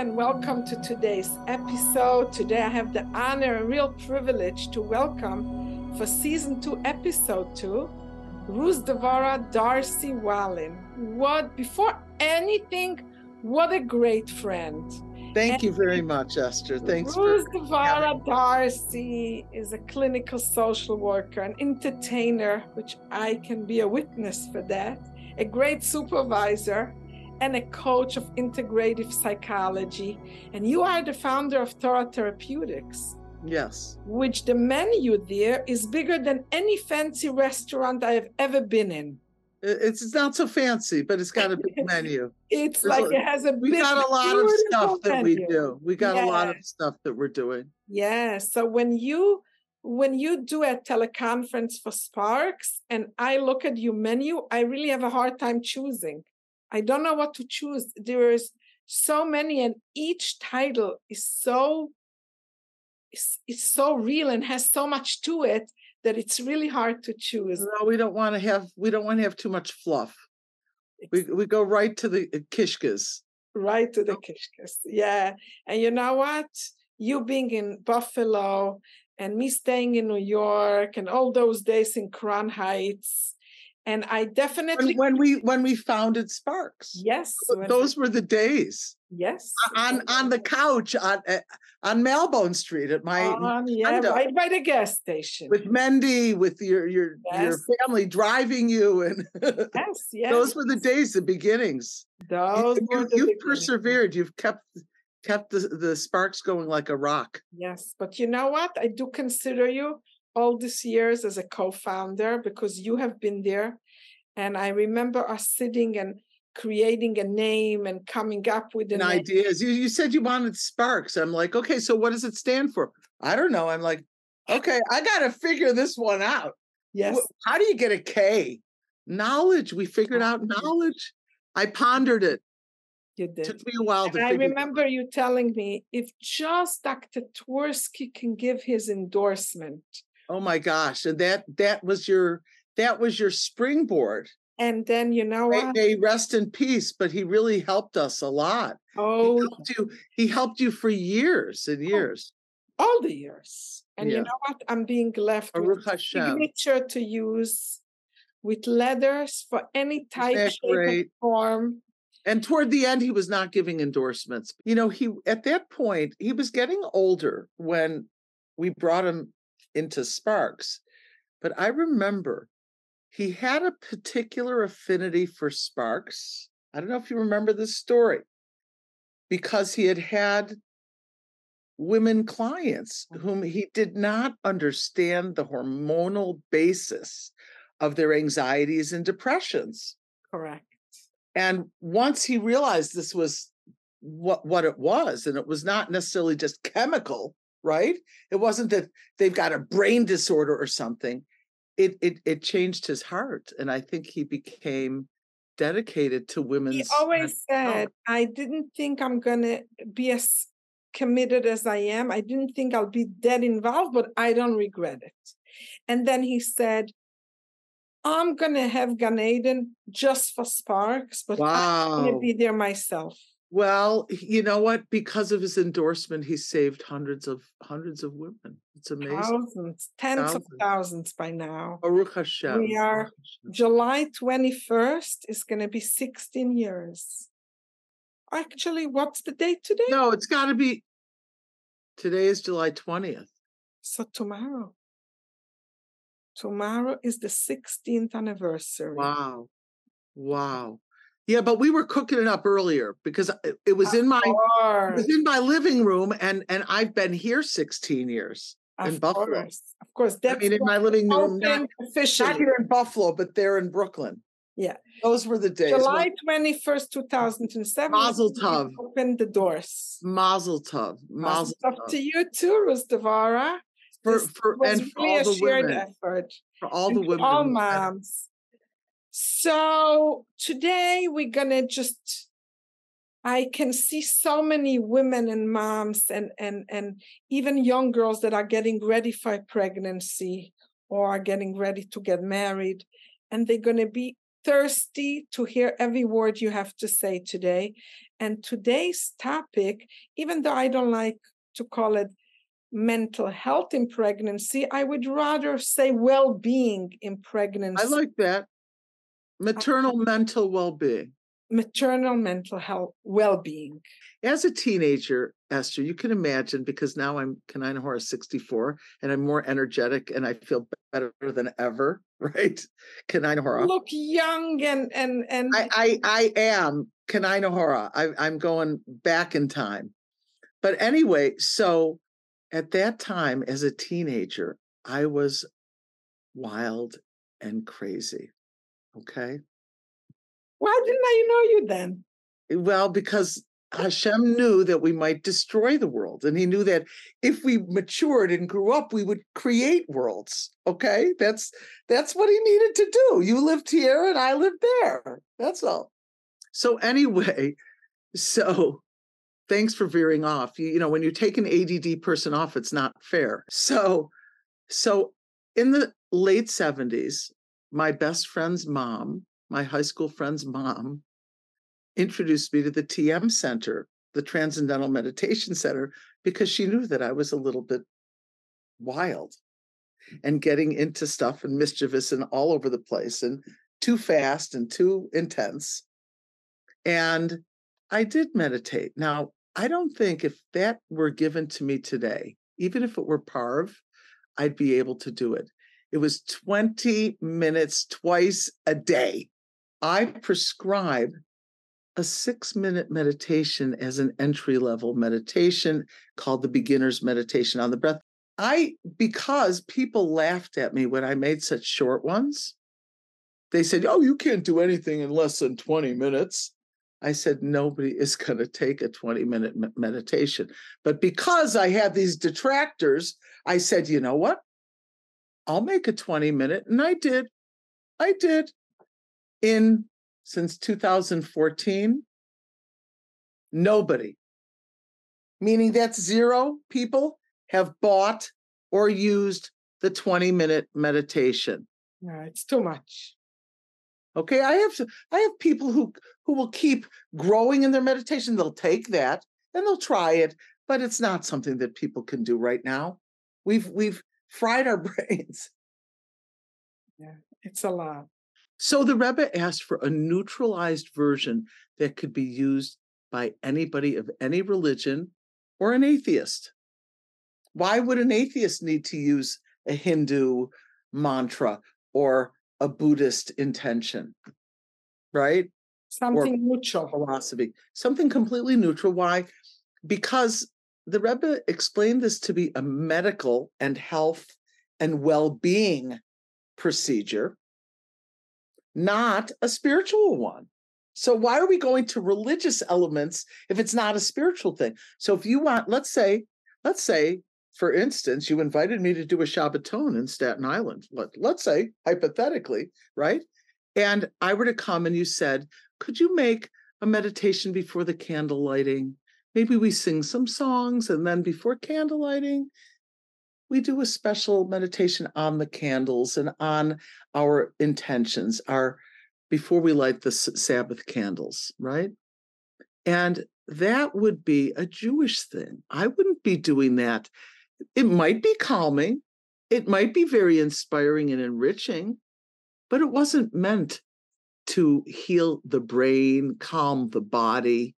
and welcome to today's episode. Today I have the honor and real privilege to welcome for season two, episode two, Ruth Devorah Darcy Wallen. What, before anything, what a great friend. Thank and you very much, Esther. Thanks. Ruth for Devorah Darcy is a clinical social worker, an entertainer, which I can be a witness for that, a great supervisor and a coach of integrative psychology. And you are the founder of Toratherapeutics. Yes. Which the menu there is bigger than any fancy restaurant I have ever been in. It's not so fancy, but it's got a big menu. It's There's like a, it has a we got a lot of stuff that we do. We got yeah. a lot of stuff that we're doing. Yeah. So when you when you do a teleconference for Sparks and I look at your menu, I really have a hard time choosing. I don't know what to choose. There is so many, and each title is so is, is so real and has so much to it that it's really hard to choose. No, we don't want to have we don't want to have too much fluff. We we go right to the uh, kishkas. Right to the kishkas. Yeah. And you know what? You being in Buffalo and me staying in New York and all those days in Crown Heights and I definitely when, when we when we founded Sparks. Yes, those were the days. Yes, on on the couch on eh, on Malbone Street at my um, yeah, right by the gas station with Mendy, with your your yes. your family driving you, and yes, yes, those were the days, the beginnings. Those you, were you, have persevered. You've kept kept the, the sparks going like a rock. Yes, but you know what? I do consider you all these years as a co-founder because you have been there. And i remember us sitting and creating a name and coming up with an ideas. You, you said you wanted sparks. I'm like okay so what does it stand for? I don't know. I'm like okay i gotta figure this one out. Yes. How do you get a k? Knowledge. We figured out knowledge. i pondered it. You did. Took me a while and to I remember you telling me if just Dr. Twersky can give his endorsement, Oh my gosh. And that that was your that was your springboard. And then you know what? May rest in peace, but he really helped us a lot. Oh, he helped you, he helped you for years and oh, years. Oh, all the years. And yeah. you know what? I'm being left Baruch with Hashem. signature to use with letters for any type, shape, form. And toward the end, he was not giving endorsements. You know, he at that point he was getting older when we brought him into Sparks. But I remember he had a particular affinity for Sparks. I don't know if you remember this story because he had had women clients mm. whom he did not understand the hormonal basis of their anxieties and depressions. Correct. And once he realized this was what what it was and it was not necessarily just chemical right? It wasn't that they've got a brain disorder or something. It it it changed his heart, and I think he became dedicated to women's. He always said, "I didn't think I'm gonna be as committed as I am. I didn't think I'll be that involved, but I don't regret it." And then he said, I'm gonna have Gan Eden just for Sparks, but wow. I'm gonna be there myself. Well, you know what? Because of his endorsement, he saved hundreds of hundreds of women. It's amazing. Thousands, tens thousands. of thousands by now. Baruch Hashem. We are July 21st is going to be 16 years. Actually, what's the date today? No, it's got to be. Today is July 20th. So tomorrow. Tomorrow is the 16th anniversary. Wow. Wow. Yeah, but we were cooking it up earlier because it was of in my course. it was in my living room, and and I've been here 16 years of in Buffalo. Course. Of course, that's I mean in my living room, not, not here in Buffalo, but there in Brooklyn. Yeah, those were the days. July 21st, 2007. Mazel tov. Opened the doors. Mazel tov. Mazel, tov. to you too, Rus Devorah. For, for and for really all the women. Effort. For all the women. All moms. So today we're gonna just I can see so many women and moms and and and even young girls that are getting ready for pregnancy or are getting ready to get married and they're going to be thirsty to hear every word you have to say today And today's topic, even though I don't like to call it mental health in pregnancy, I would rather say well being in pregnancy. I like that. Oh. Maternal mental well being. Maternal mental health well being. As a teenager, Esther, you can imagine because now I'm Kanina Hora 64 and I'm more energetic and I feel better than ever, right? Kanina Hora. Look young and and and I I, I am Kanina Hora. I, I'm going back in time. But anyway, so at that time as a teenager, I was wild and crazy. Okay. Why didn't I know you then? Eh, well, because Hashem knew that we might destroy the world. And he knew that if we matured and grew up, we would create worlds. Okay. That's that's what he needed to do. You lived here and I lived there. That's all. So anyway, so thanks for veering off. You, you know, when you take an ADD person off, it's not fair. So so in the late 70s, my best friend's mom, my high school friend's mom, introduced me to the TM Center, the Transcendental Meditation Center, because she knew that I was a little bit wild and getting into stuff and mischievous and all over the place and too fast and too intense. And I did meditate. Now, I don't think if that were given to me today, even if it were Parv, I'd be able to do it. It was 20 minutes twice a day. I prescribe a six minute meditation as an entry level meditation called the beginner's meditation on the breath. I, because people laughed at me when I made such short ones, they said, Oh, you can't do anything in less than 20 minutes. I said, Nobody is going to take a 20 minute meditation. But because I had these detractors, I said, You know what? I'll make a 20 minute. And I did. I did. In since 2014? Nobody, meaning that's zero people, have bought or used the 20 minute meditation. Yeah, it's too much. Okay, I have I have people who who will keep growing in their meditation. They'll take that and they'll try it, but it's not something that people can do right now. We've we've fried our brains. Yeah, it's a lot. So the Rebbe asked for a neutralized version that could be used by anybody of any religion or an atheist. Why would an atheist need to use a Hindu mantra or a Buddhist intention? Right? Something or neutral. Philosophy. Something completely neutral. Why? Because the Rebbe explained this to be a medical and health and well being procedure not a spiritual one. So why are we going to religious elements if it's not a spiritual thing? So if you want, let's say, let's say, for instance, you invited me to do a Shabbaton in Staten Island. Let, let's say, hypothetically, right? And I were to come and you said, could you make a meditation before the candle lighting? Maybe we sing some songs and then before candle lighting, we do a special meditation on the candles and on our intentions, our before we light the Sabbath candles, right? And that would be a Jewish thing. I wouldn't be doing that. It might be calming, it might be very inspiring and enriching, but it wasn't meant to heal the brain, calm the body,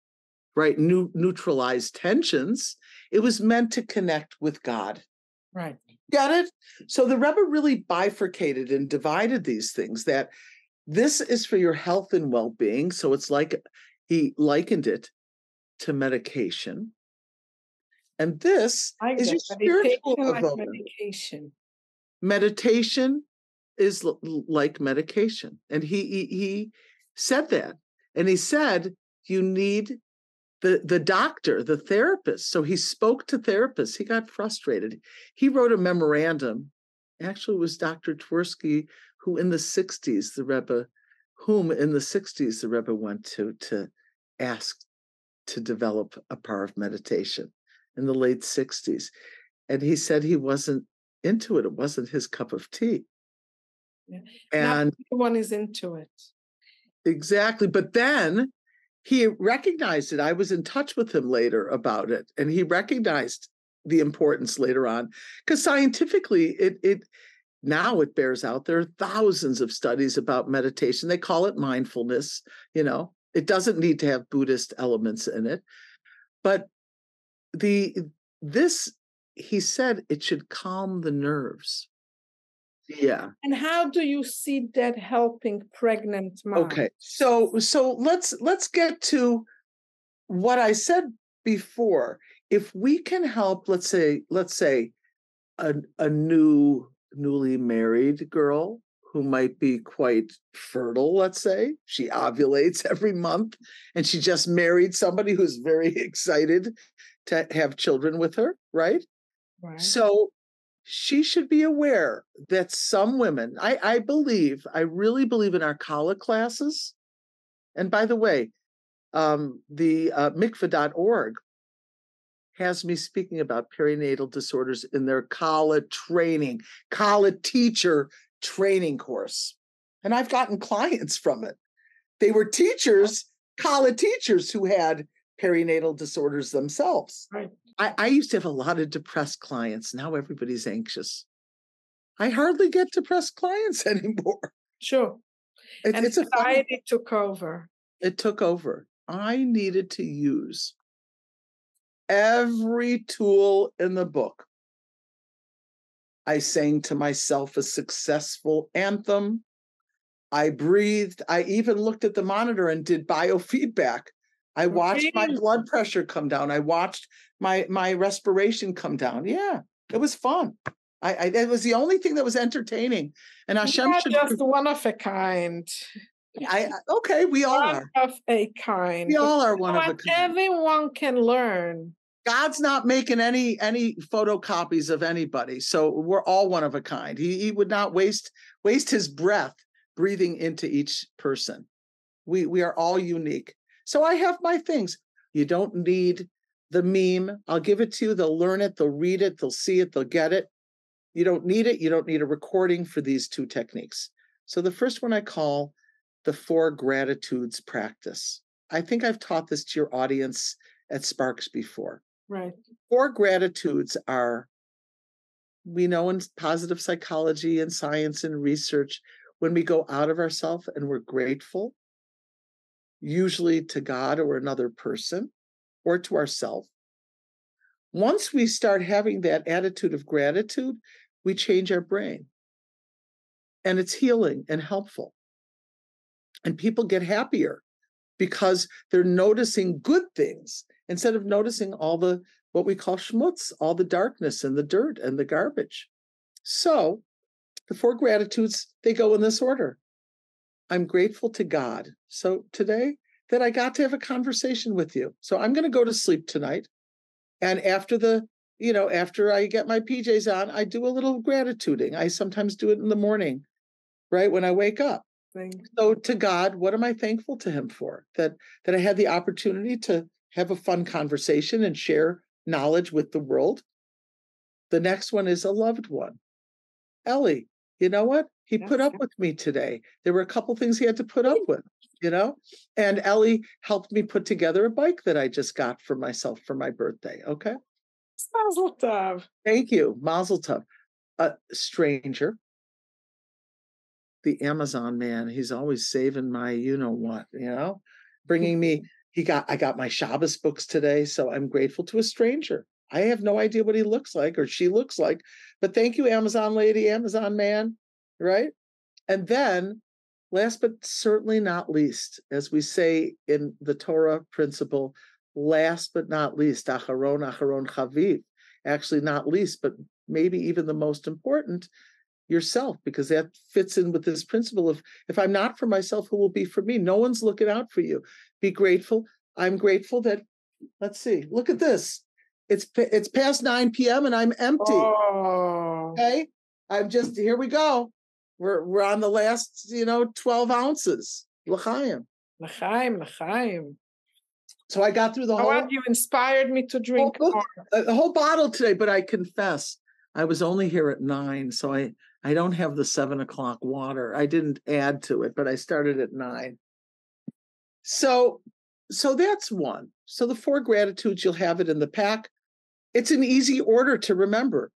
right? New, neutralize tensions. It was meant to connect with God. Right. Got it? So the Rebbe really bifurcated and divided these things that this is for your health and well being. So it's like he likened it to medication. And this I is your spiritual medication. Meditation is l- like medication. And he, he he said that. And he said you need the the doctor, the therapist. So he spoke to therapists. He got frustrated. He wrote a memorandum. Actually, it was Dr. Twersky who, in the '60s, the Rebbe, whom in the '60s the Rebbe went to to ask to develop a power of meditation in the late '60s, and he said he wasn't into it. It wasn't his cup of tea. Yeah. And one is into it. Exactly. But then he recognized it. I was in touch with him later about it, and he recognized the importance later on because scientifically it it now it bears out there are thousands of studies about meditation they call it mindfulness you know it doesn't need to have buddhist elements in it but the this he said it should calm the nerves yeah. And how do you see that helping pregnant moms? okay so so let's let's get to what i said before. If we can help let's say let's say a, a new newly married girl who might be quite fertile let's say she ovulates every month and she just married somebody who's very excited to have children with her right, right. so she should be aware that some women i i believe i really believe in our kala classes and by the way um, the uh, mikvah.org has me speaking about perinatal disorders in their kala training, kala teacher training course. And I've gotten clients from it. They were teachers, kala teachers who had perinatal disorders themselves. Right. I, I used to have a lot of depressed clients. Now everybody's anxious. I hardly get depressed clients anymore. Sure. It, and it's anxiety a took over. It took over. I needed to use every tool in the book. I sang to myself a successful anthem. I breathed. I even looked at the monitor and did biofeedback. I watched my blood pressure come down. I watched my my respiration come down. Yeah, it was fun. I, I it was the only thing that was entertaining. And Hashem should just one of a kind. I okay, we all one are of a kind. We all are one of a kind. Everyone can learn. God's not making any any photocopies of anybody, so we're all one of a kind. He, he would not waste waste his breath breathing into each person. We we are all unique. So I have my things. You don't need the meme. I'll give it to you. They'll learn it. They'll read it. They'll see it. They'll get it. You don't need it. You don't need a recording for these two techniques. So the first one I call the four gratitudes practice. I think I've taught this to your audience at Sparks before. Right. Four gratitudes are, we know in positive psychology and science and research, when we go out of ourselves and we're grateful, usually to God or another person or to ourselves. Once we start having that attitude of gratitude, we change our brain. And it's healing and helpful. And people get happier because they're noticing good things instead of noticing all the what we call schmutz, all the darkness and the dirt and the garbage. So the four gratitudes, they go in this order. I'm grateful to God. So today that I got to have a conversation with you. So I'm going to go to sleep tonight. And after the, you know, after I get my PJs on, I do a little gratituding. I sometimes do it in the morning, right? When I wake up. So to God, what am I thankful to him for? That that I had the opportunity to have a fun conversation and share knowledge with the world. The next one is a loved one. Ellie, you know what? He put up with me today. There were a couple things he had to put up with, you know? And Ellie helped me put together a bike that I just got for myself for my birthday. Okay. Mazel tov. Thank you. Mazel tov. A stranger, the Amazon man, he's always saving my you know what, you know, bringing me he got i got my shabbos books today so i'm grateful to a stranger i have no idea what he looks like or she looks like but thank you amazon lady amazon man right and then last but certainly not least as we say in the torah principle last but not least acharon acharon chaviv actually not least but maybe even the most important yourself because that fits in with this principle of if I'm not for myself, who will be for me? No one's looking out for you. Be grateful. I'm grateful that let's see, look at this. It's it's past 9 p.m. and I'm empty. Oh. Okay. I'm just here we go. We're we're on the last, you know, 12 ounces. L'chaim. L'chaim, l'chaim. So I got through the whole. You inspired me to drink whole. A whole bottle today, but I confess I was only here at nine, so I I don't have the seven o'clock water. I didn't add to it, but I started at nine. So so that's one. So the four gratitudes, you'll have it in the pack. It's an easy order to remember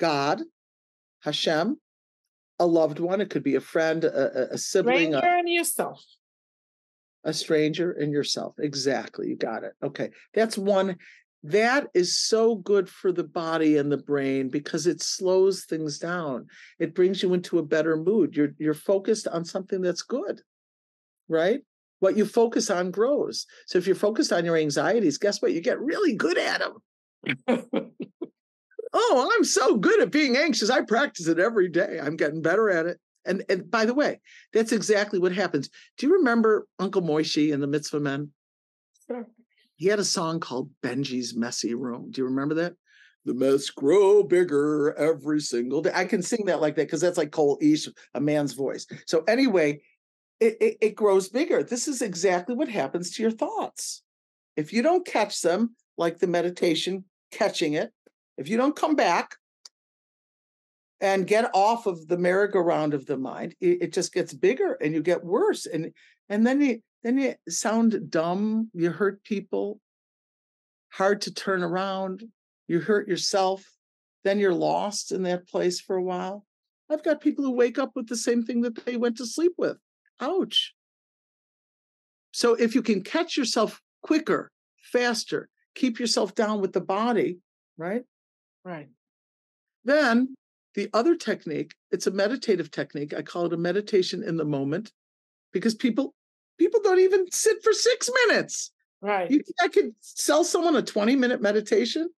God, Hashem, a loved one. It could be a friend, a, a sibling, stranger a, and yourself. A stranger and yourself. Exactly. You got it. Okay. That's one. That is so good for the body and the brain because it slows things down. It brings you into a better mood. You're you're focused on something that's good. Right? What you focus on grows. So if you're focused on your anxieties, guess what? You get really good at them. oh, I'm so good at being anxious. I practice it every day. I'm getting better at it. And, and by the way, that's exactly what happens. Do you remember Uncle Moishy in the Mitzvah Men? Sure. He had a song called Benji's Messy Room. Do you remember that? The mess grow bigger every single day. I can sing that like that because that's like Cole East, a man's voice. So anyway, it, it, it grows bigger. This is exactly what happens to your thoughts. If you don't catch them, like the meditation, catching it, if you don't come back and get off of the merry-go-round of the mind, it, it just gets bigger and you get worse. And and then you then you sound dumb, you hurt people, hard to turn around, you hurt yourself, then you're lost in that place for a while. I've got people who wake up with the same thing that they went to sleep with. Ouch. So if you can catch yourself quicker, faster, keep yourself down with the body, right? Right. Then the other technique, it's a meditative technique. I call it a meditation in the moment because people people don't even sit for 6 minutes. Right. You I could sell someone a 20 minute meditation,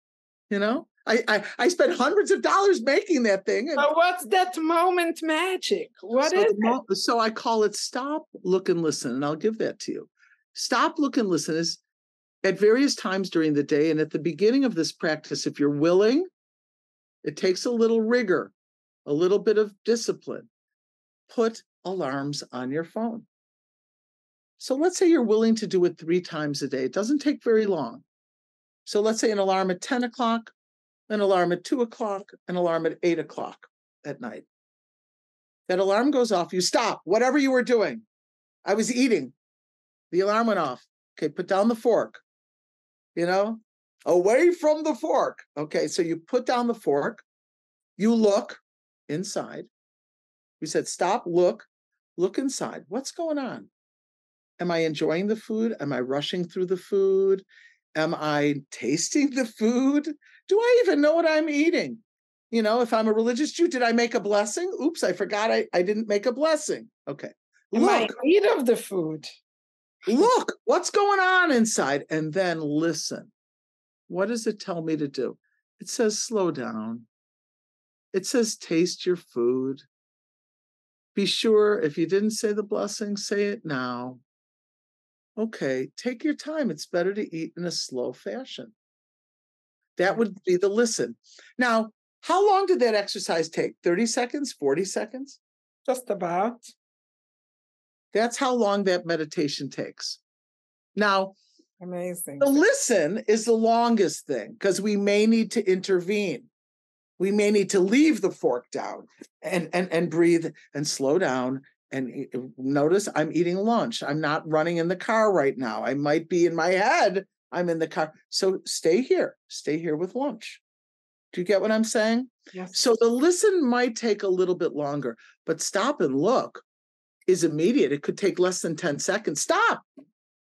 you know? I, I, I spent hundreds of dollars making that thing. And, what's that moment magic? What so is it? So I call it stop, look, and listen, and I'll give that to you. Stop, look, and listen is at various times during the day. And at the beginning of this practice, if you're willing, it takes a little rigor, a little bit of discipline. Put alarms on your phone. So let's say you're willing to do it three times a day. It doesn't take very long. So let's say an alarm at 10 o'clock, an alarm at two o'clock, an alarm at eight o'clock at night. That alarm goes off, you stop, whatever you were doing. I was eating. The alarm went off. Okay, put down the fork. You know, away from the fork. Okay, so you put down the fork, you look inside. We said, stop, look, look inside. What's going on? Am I enjoying the food? Am I rushing through the food? Am I tasting the food? Do I even know what I'm eating? You know, if I'm a religious Jew, did I make a blessing? Oops, I forgot I, I didn't make a blessing. Okay. Am Look, I eat of the food? Look, what's going on inside? And then listen. What does it tell me to do? It says slow down. It says taste your food. Be sure if you didn't say the blessing, say it now okay, take your time. It's better to eat in a slow fashion. That would be the listen. Now, how long did that exercise take? 30 seconds, 40 seconds? Just about. That's how long that meditation takes. Now, amazing. The listen is the longest thing because we may need to intervene. We may need to leave the fork down and and and breathe and slow down and notice I'm eating lunch. I'm not running in the car right now. I might be in my head. I'm in the car. So stay here. Stay here with lunch. Do you get what I'm saying? Yes. So the listen might take a little bit longer, but stop and look is immediate. It could take less than 10 seconds. Stop.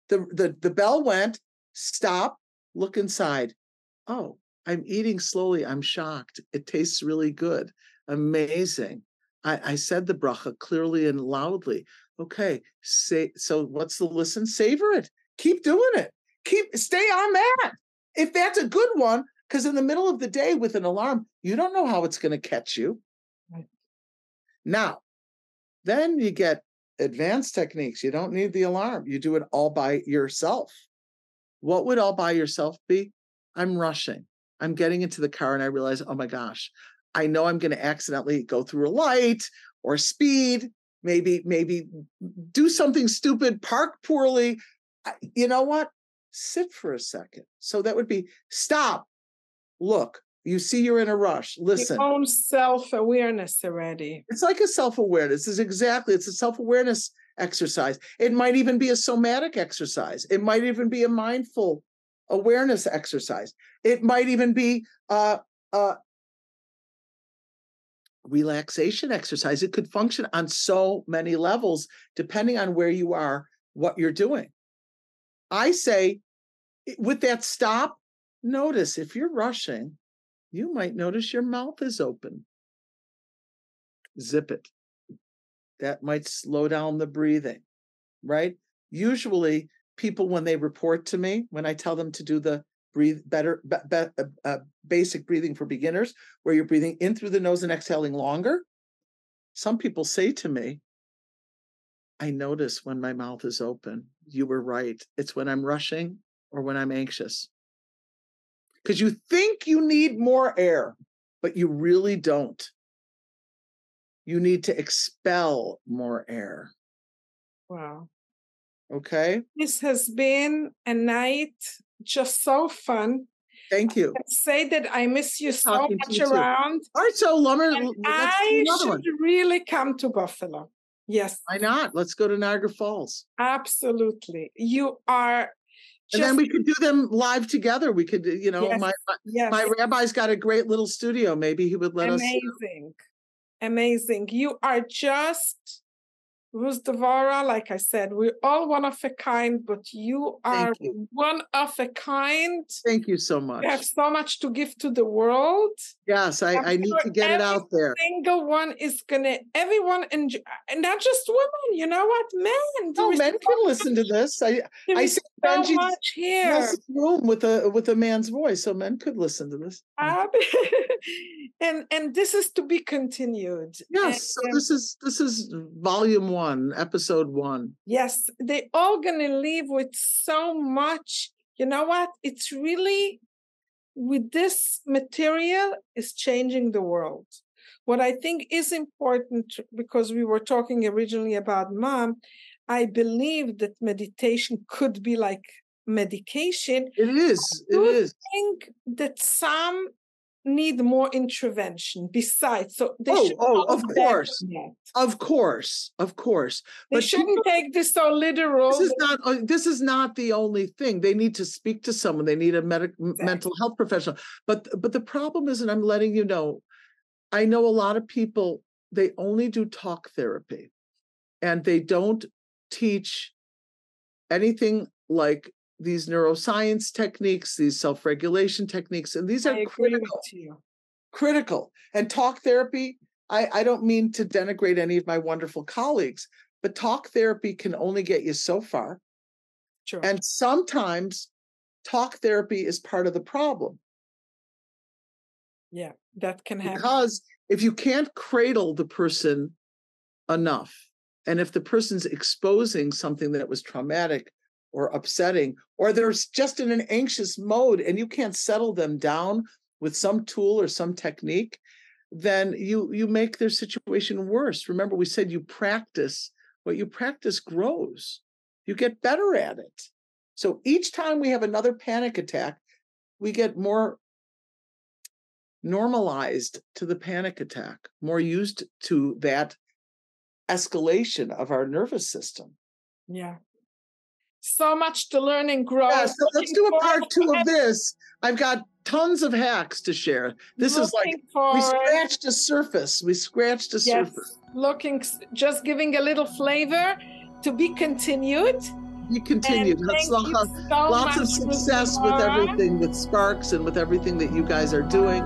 The the the bell went. Stop. Look inside. Oh, I'm eating slowly. I'm shocked. It tastes really good. Amazing. I, I said the bracha clearly and loudly. Okay, say so. What's the listen? Savor it. Keep doing it. Keep stay on that. If that's a good one, because in the middle of the day with an alarm, you don't know how it's going to catch you. Right. Now, then you get advanced techniques. You don't need the alarm. You do it all by yourself. What would all by yourself be? I'm rushing. I'm getting into the car and I realize, oh my gosh, I know I'm going to accidentally go through a light or speed, maybe maybe do something stupid, park poorly. You know what? Sit for a second. So that would be stop. Look, you see you're in a rush. Listen. Your own self-awareness already. It's like a self-awareness. It's exactly, it's a self-awareness exercise. It might even be a somatic exercise. It might even be a mindful awareness exercise. It might even be a, a relaxation exercise. It could function on so many levels, depending on where you are, what you're doing. I say, with that stop, notice if you're rushing, you might notice your mouth is open. Zip it. That might slow down the breathing, right? Usually, people, when they report to me, when I tell them to do the breathe better, be, be, uh, uh, basic breathing for beginners, where you're breathing in through the nose and exhaling longer, some people say to me, I notice when my mouth is open. You were right. It's when I'm rushing or when I'm anxious. Because you think you need more air, but you really don't. You need to expel more air. Wow. Okay. This has been a night just so fun. Thank you. say that I miss you so Talking much you too. around. All right, so Lumber, I should one. really come to Buffalo. Yes, Why not? Let's go to Niagara Falls. absolutely. You are And then we could do them live together. We could, uh, you know, Yes, my my- yes, my rabbi's got a great little studio. Maybe he would let us. amazing. Amazing. You are just Rus Devorah, like I said, we're all one of a kind, but you are you. one of a kind. Thank you so much. You have so much to give to the world. Yes, I, I'm need to get it out there. Single one is gonna everyone enjoy, and uh, not just women. You know what, men? Is men can listen to this. I I see so Benji's much here. room with a with a man's voice, so men could listen to this. And and this is to be continued. Yes, so this is this is volume one, episode one. yes, they're all gonna leave with so much. You know what? It's really with this material is changing the world. What I think is important because we were talking originally about mom, I believe that meditation could be like medication. It is, it is. think that some need more intervention besides. So they Oh, should oh, of course. Of course, of course. They But shouldn't take this so literal. this is not uh, this is not the only thing they need to speak to someone they need a medic m mental health professional but but the problem is and i'm letting you know i know a lot of people they only do talk therapy and they don't teach anything like these neuroscience techniques these self-regulation techniques and these I are critical critical. And talk therapy, I, I don't mean to denigrate any of my wonderful colleagues, but talk therapy can only get you so far. Sure. And sometimes talk therapy is part of the problem yeah, that can happen. because if you can't cradle the person enough, and if the person's exposing something that was traumatic or upsetting, or they're just in an anxious mode and you can't settle them down with some tool or some technique, then you you make their situation worse. Remember, we said you practice, what you practice grows. You get better at it. So each time we have another panic attack, we get more normalized to the panic attack, more used to that escalation of our nervous system. yeah. So much to learn and grow. Yeah, so let's do a part two of this. I've got tons of hacks to share. This is like we scratched the surface. We scratched the Yes, surface. looking, just giving a little flavor to be continued. We continued. Lots, thank you lots, so lots of success with everything, with Sparks and with everything that you guys are doing.